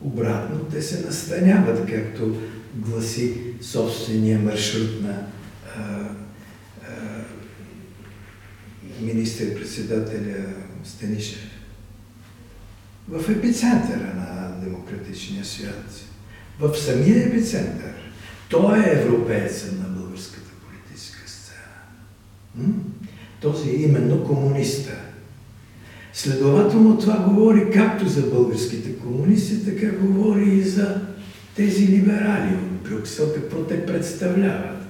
Обратно, те се настаняват, както гласи собствения маршрут на министър-председателя Станишев. В епицентъра на демократичния свят. В самия епицентър. Той е европеецът на българската политическа сцена. Този именно комуниста. Следователно това говори както за българските комунисти, така говори и за тези либерали от Брюксел, какво те представляват.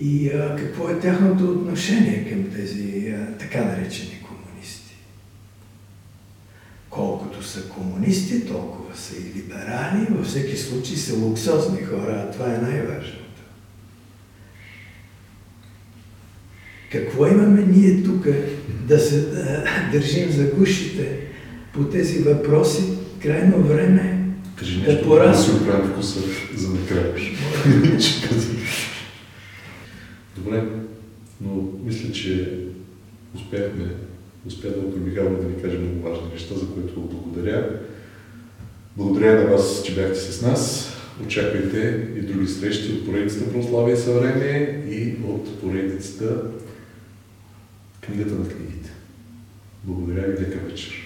И а, какво е тяхното отношение към тези а, така наречени комунисти. Колкото са комунисти, толкова са и либерали, във всеки случай са луксозни хора, а това е най-важното. Какво имаме ние тук да се да, държим за гушите по тези въпроси? Крайно време Кажи нещо, да порасне. Да си вкуса за накрая. Добре, но мисля, че успяхме, успя доктор Михайлов да ни каже много важни неща, за които благодаря. Благодаря на вас, че бяхте с нас. Очаквайте и други срещи от поредицата Православие и съвремие и от поредицата Книгата на книгите. Благодаря ви, лека вечер.